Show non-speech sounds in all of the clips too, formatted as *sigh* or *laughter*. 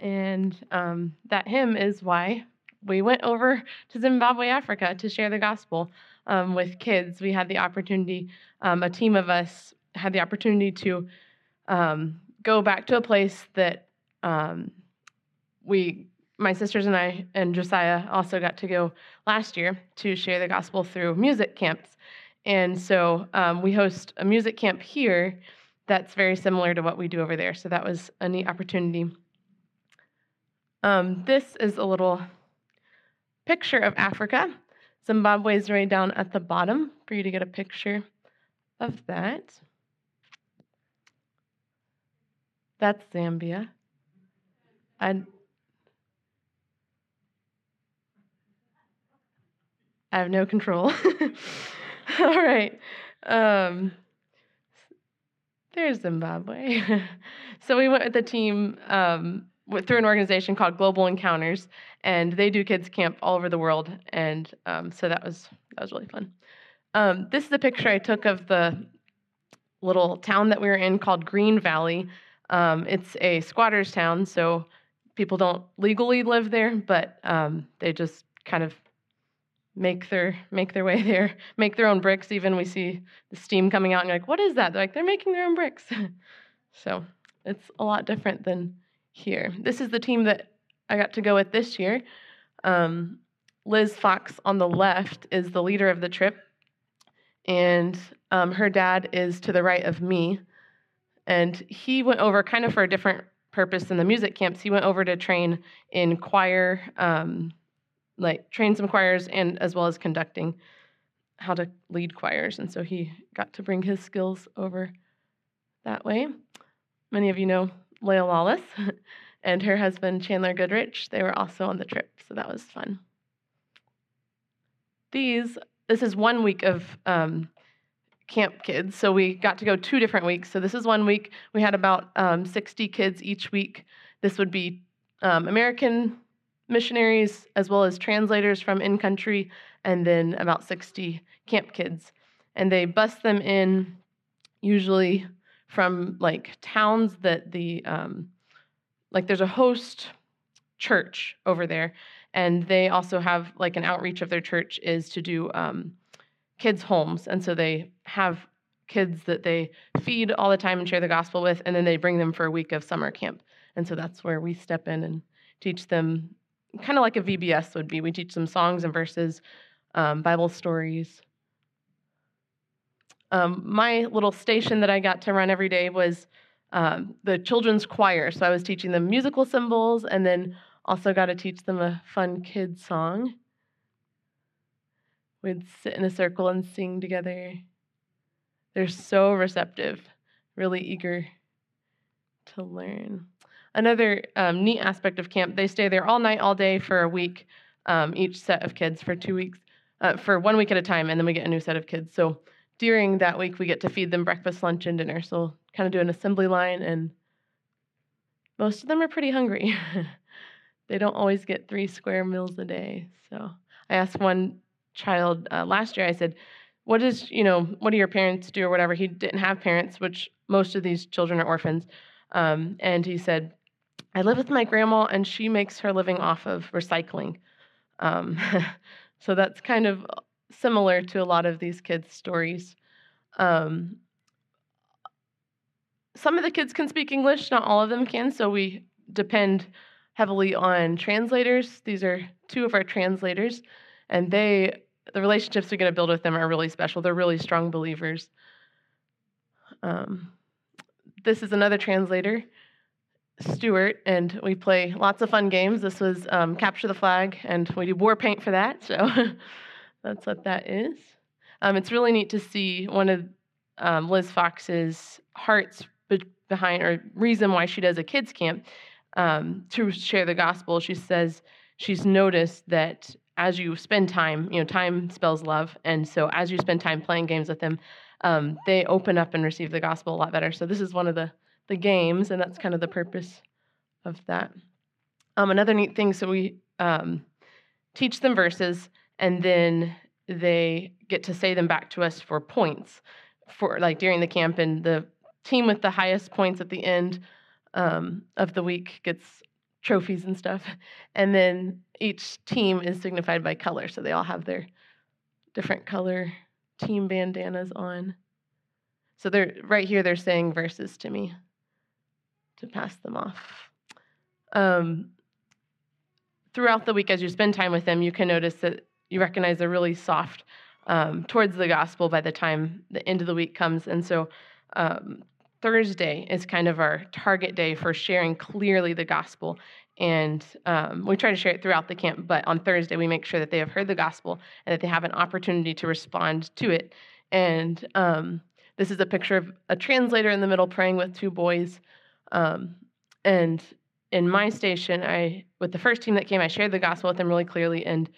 And um, that hymn is why we went over to Zimbabwe, Africa to share the gospel um, with kids. We had the opportunity, um, a team of us had the opportunity to um, go back to a place that um, we, my sisters and I, and Josiah also got to go last year to share the gospel through music camps. And so um, we host a music camp here that's very similar to what we do over there. So that was a neat opportunity. Um, this is a little picture of Africa. Zimbabwe is right down at the bottom for you to get a picture of that. That's Zambia. I I have no control. *laughs* All right. Um, there's Zimbabwe. *laughs* so we went with the team um, through an organization called Global Encounters, and they do kids camp all over the world, and um, so that was that was really fun. Um, this is a picture I took of the little town that we were in called Green Valley. Um, it's a squatters town, so people don't legally live there, but um, they just kind of make their make their way there, *laughs* make their own bricks. Even we see the steam coming out, and you're like, "What is that?" They're like, "They're making their own bricks." *laughs* so it's a lot different than here. This is the team that I got to go with this year. Um, Liz Fox on the left is the leader of the trip, and um, her dad is to the right of me. And he went over kind of for a different purpose than the music camps. He went over to train in choir, um, like train some choirs, and as well as conducting how to lead choirs. And so he got to bring his skills over that way. Many of you know Lawless *laughs* and her husband Chandler Goodrich. They were also on the trip, so that was fun. These, this is one week of um, camp kids, so we got to go two different weeks. So this is one week. We had about um, 60 kids each week. This would be um, American missionaries as well as translators from in country, and then about 60 camp kids. And they bus them in usually from like towns that the um, like there's a host church over there and they also have like an outreach of their church is to do um, kids homes and so they have kids that they feed all the time and share the gospel with and then they bring them for a week of summer camp. And so that's where we step in and teach them kind of like a vbs would be. We teach them songs and verses um, bible stories um, my little station that I got to run every day was um, the children's choir. So I was teaching them musical symbols and then also got to teach them a fun kid song. We'd sit in a circle and sing together. They're so receptive, really eager to learn. Another um, neat aspect of camp, they stay there all night, all day for a week, um, each set of kids for two weeks, uh, for one week at a time, and then we get a new set of kids. So during that week, we get to feed them breakfast, lunch, and dinner. So, kind of do an assembly line, and most of them are pretty hungry. *laughs* they don't always get three square meals a day. So, I asked one child uh, last year, I said, what is, you know, what do your parents do or whatever? He didn't have parents, which most of these children are orphans. Um, and he said, I live with my grandma, and she makes her living off of recycling. Um, *laughs* so that's kind of similar to a lot of these kids' stories. Um, some of the kids can speak English, not all of them can, so we depend heavily on translators. These are two of our translators, and they the relationships we're going to build with them are really special. They're really strong believers. Um, this is another translator, Stuart, and we play lots of fun games. This was um, capture the flag, and we do war paint for that. So *laughs* that's what that is. Um, it's really neat to see one of um, Liz Fox's hearts be- behind, or reason why she does a kids camp um, to share the gospel. She says she's noticed that as you spend time, you know, time spells love, and so as you spend time playing games with them, um, they open up and receive the gospel a lot better. So this is one of the the games, and that's kind of the purpose of that. Um, another neat thing, so we um, teach them verses and then they get to say them back to us for points for like during the camp and the team with the highest points at the end um, of the week gets trophies and stuff. *laughs* And then each team is signified by color, so they all have their different color team bandanas on. So they're right here. They're saying verses to me to pass them off. Um, throughout the week, as you spend time with them, you can notice that you recognize they're really soft um, towards the gospel by the time the end of the week comes. And so um, Thursday is kind of our target day for sharing clearly the gospel. And um, we try to share it throughout the camp, but on Thursday, we make sure that they have heard the gospel and that they have an opportunity to respond to it. And um, this is a picture of a translator in the middle praying with two boys. Um, and in my station, I with the first team that came, I shared the gospel with them really clearly and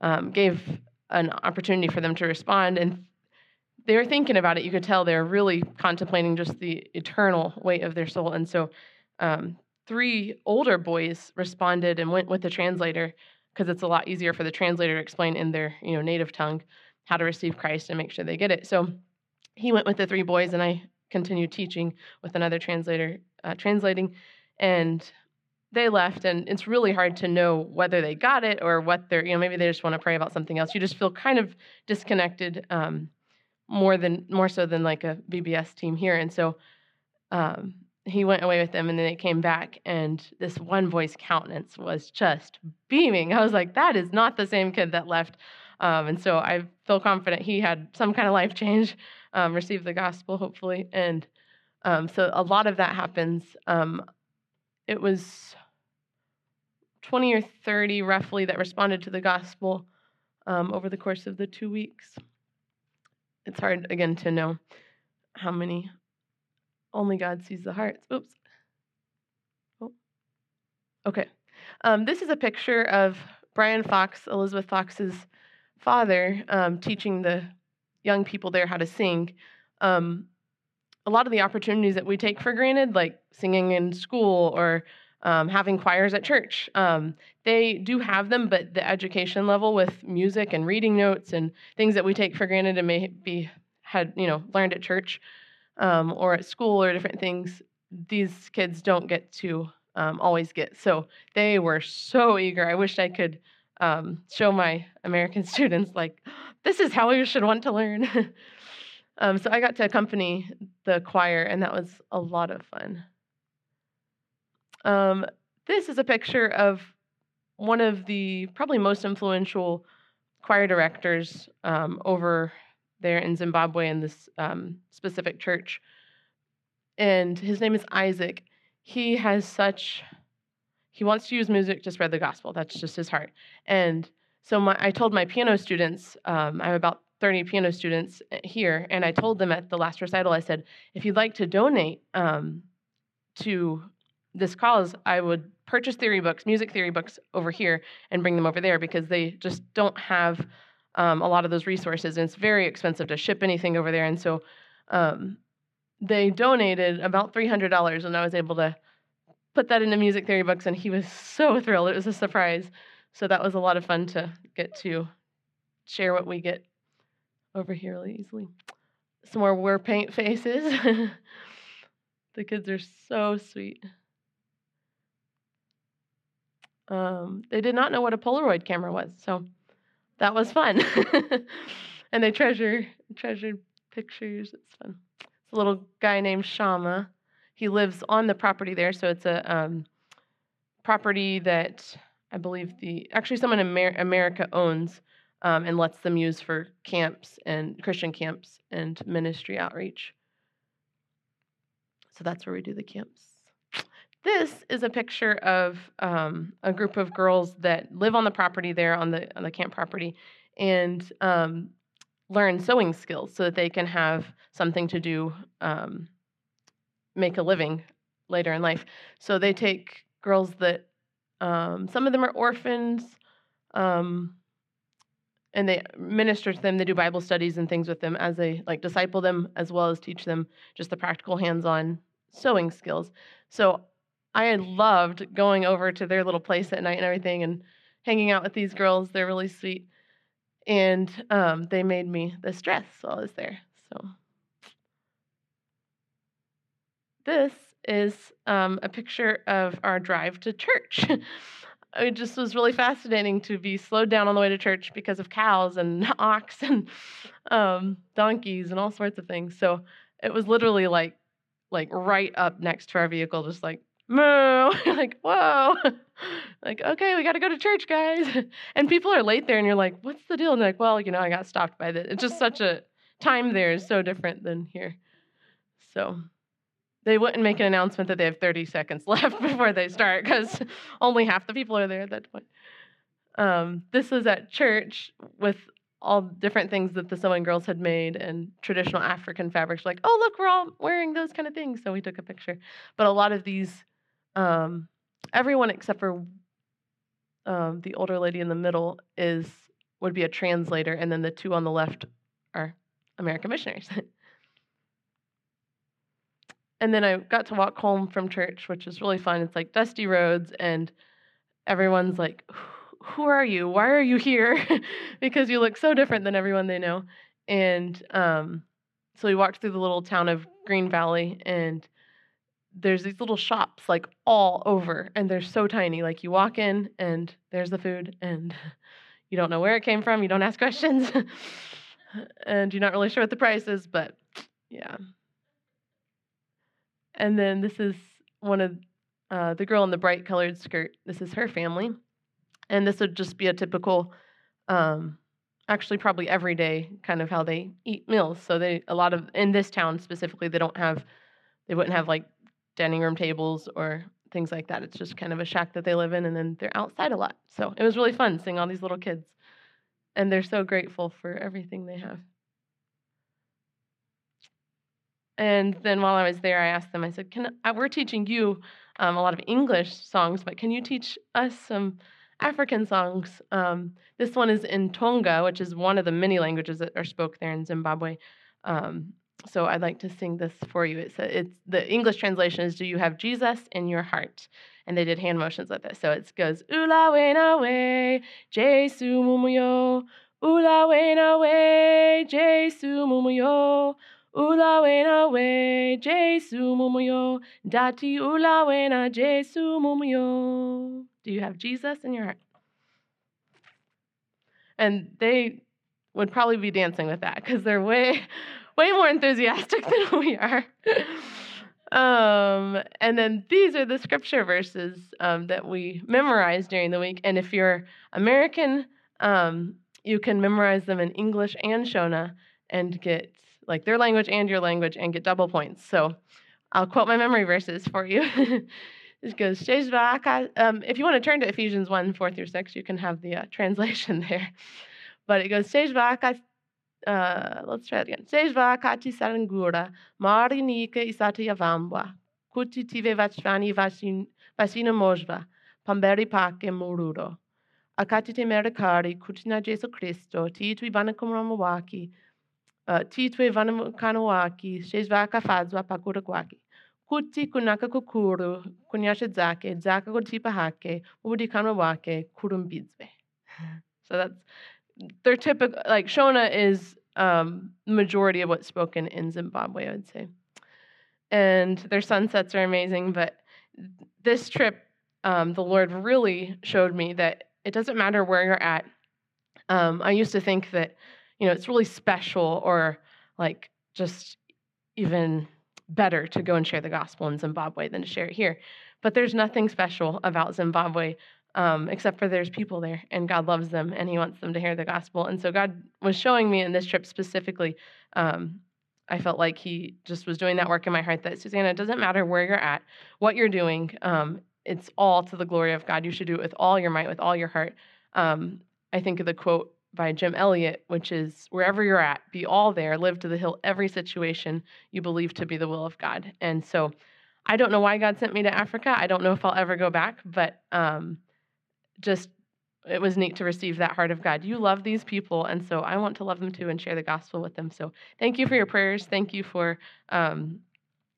um, gave an opportunity for them to respond. And they were thinking about it. You could tell they're really contemplating just the eternal weight of their soul. And so, um, three older boys responded and went with the translator because it's a lot easier for the translator to explain in their you know native tongue how to receive Christ and make sure they get it. So he went with the three boys, and I continued teaching with another translator uh, translating, and they left and it's really hard to know whether they got it or what they're you know maybe they just want to pray about something else you just feel kind of disconnected um, more than more so than like a vbs team here. And so um, he went away with them, and then they came back, and this one boy's countenance was just beaming. I was like, that is not the same kid that left. Um, and so I feel confident he had some kind of life change, um, received the gospel, hopefully. And um, so a lot of that happens. Um, it was 20 or 30 roughly that responded to the gospel um, over the course of the two weeks it's hard again to know how many. Only God sees the hearts. Oops. Oh. Okay. Um, this is a picture of Brian Fox, Elizabeth Fox's father, um, teaching the young people there how to sing. Um, a lot of the opportunities that we take for granted, like singing in school or um, having choirs at church. Um, they do have them, but the education level with music and reading notes and things that we take for granted and may be had you know learned at church um, or at school or different things, these kids don't get to um, always get. So they were so eager. I wish I could um, show my American *laughs* students like this is how you should want to learn. *laughs* Um, so I got to accompany the choir, and that was a lot of fun. Um, this is a picture of one of the probably most influential choir directors um, over there in Zimbabwe in this um, specific church. And his name is Isaac. He has such, he wants to use music to spread the gospel. That's just his heart. And so my, I told my piano students, um, I have about 30 piano students eh, here, and I told them at the last recital, I said, if you'd like to donate um, to this cause, I would purchase theory books, music theory books over here, and bring them over there because they just don't have um, a lot of those resources, and it's very expensive to ship anything over there. And so um, they donated about three hundred dollars, and I was able to put that into music theory books, and he was so *laughs* thrilled. It was a surprise. So that was a lot of fun to get to share what we get over here really easily. Some more war paint faces. *laughs* the kids are so sweet. Um, they did not know what a Polaroid camera was, so that was fun. *laughs* and they treasure treasured pictures. It's fun. It's a little guy named Shama. He lives on the property there, so it's a um, property that I believe the actually someone in Amer- America owns um, and lets them use for camps and Christian camps and ministry outreach. So that's where we do the camps. This is a picture of um, a group of girls that live on the property there on the on the camp property, and um, learn sewing skills so that they can have something to do, um, make a living later in life. So they take girls that um, some of them are orphans, um, and they minister to them. They do Bible studies and things with them as they like disciple them as well as teach them just the practical hands-on sewing skills. So I loved going over to their little place at night and everything and hanging out with these girls. They're really sweet. And um, they made me this dress while I was there. So this is um, a picture of our drive to church. *laughs* it just was really fascinating to be slowed down on the way to church because of cows and *laughs* ox and um, donkeys and all sorts of things. So it was literally like like right up next to our vehicle, just like moo, *laughs* like whoa, *laughs* like okay, we got to go to church, guys. *laughs* And people are late there, and you're like, what's the deal? And they're like, well, you know, I got stopped by this. It's just such a time there is so different than here. So they wouldn't make an announcement that they have 30 seconds left before they start because only half the people are there at that point. Um, this was at church with all different things that the sewing girls had made and traditional African fabrics. Like, oh, look, we're all wearing those kind of things. So we took a picture. But a lot of these, um, everyone except for um, the older lady in the middle is would be a translator, and then the two on the left are American missionaries. *laughs* and then I got to walk home from church, which was really fun. It's like dusty roads, and everyone's like, "Who are you? Why are you here?" *laughs* because you look so different than everyone they know. And um, so we walked through the little town of Green Valley, and there's these little shops like all over, and they're so tiny. Like you walk in, and there's the food, and *laughs* you don't know where it came from. You don't ask questions, *laughs* and you're not really sure what the price is, but yeah. And then this is one of uh, the girl in the bright colored skirt. This is her family. And this would just be a typical, um, actually, probably every day kind of how they eat meals. So they, a lot of, in this town specifically, they don't have, they wouldn't have like dining room tables or things like that. It's just kind of a shack that they live in, and then they're outside a lot. So it was really fun seeing all these little kids. And they're so grateful for everything they have. And then while I was there, I asked them, I said, "Can I, we're teaching you um, a lot of English songs, but can you teach us some African songs?" Um, this one is in Tonga, which is one of the many languages that are spoke there in Zimbabwe. Um, so I'd like to sing this for you. It's, a, it's the English translation is "Do you have Jesus in your heart?" And they did hand motions with it. So it goes "Ula wena we, Jesu mumuyo, Ula wena we, Jesu mumuyo." Ulawena we Jesu mumuyo. Dati ulawena Jesu mumuyo. Do you have Jesus in your heart? And they would probably be dancing with that because they're way, way more enthusiastic than *laughs* we are. um, and then these are the scripture verses um, that we memorize during the week. And if you're American, um, you can memorize them in English and Shona and get like their language and your language and get double points. So I'll quote my memory verses for you. *laughs* it goes, um, if you want to turn to Ephesians 1 4 through 6, you can have the uh, *laughs* translation there. But it goes, uh, let's try it again. Sejvakati sarangura, marinika isati yavambwa, kuti tive vachvani vasina mojva, pamberi pake mururo. Akati te merikari, kutina Jesu Christo, ti tu ivana kumramawaki, titwe vanakanawaki, shezvaka fadzwa pakura kwake. Kuti kunaka kukuru, kunyasha dzake, dzaka kutipa hake, udikanwa wake, kurumbidzwe. *laughs* So that's their typical, like Shona is um, majority of what's spoken in Zimbabwe, I would say. And their sunsets are amazing, but this trip, um, the Lord really showed me that it doesn't matter where you're at. Um, I used to think that you know, it's really special or like just even better to go and share the gospel in Zimbabwe than to share it here. But there's nothing special about Zimbabwe um, except for there's people there and God loves them and He wants them to hear the gospel. And so God was showing me in this trip specifically. Um, I felt like He just was doing that work in my heart that Susannah, it doesn't matter where you're at, what you're doing, um, it's all to the glory of God. You should do it with all your might, with all your heart. Um, I think of the quote by Jim Elliot, which is wherever you're at, be all there, live to the hill every situation you believe to be the will of God. And so I don't know why God sent me to Africa. I don't know if I'll ever go back, but um, just it was neat to receive that heart of God. You love these people, and so I want to love them too and share the gospel with them. So thank you for your prayers. Thank you for um,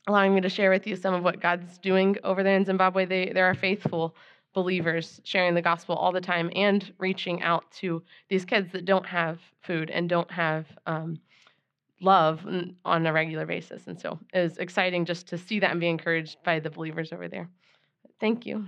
allowing me to share with you some of what God's doing over there in Zimbabwe. They they are faithful believers sharing the gospel all the time and reaching out to these kids that don't have food and don't have um, love on a regular basis. And so it was exciting just to see that and be encouraged by the believers over there. Thank you.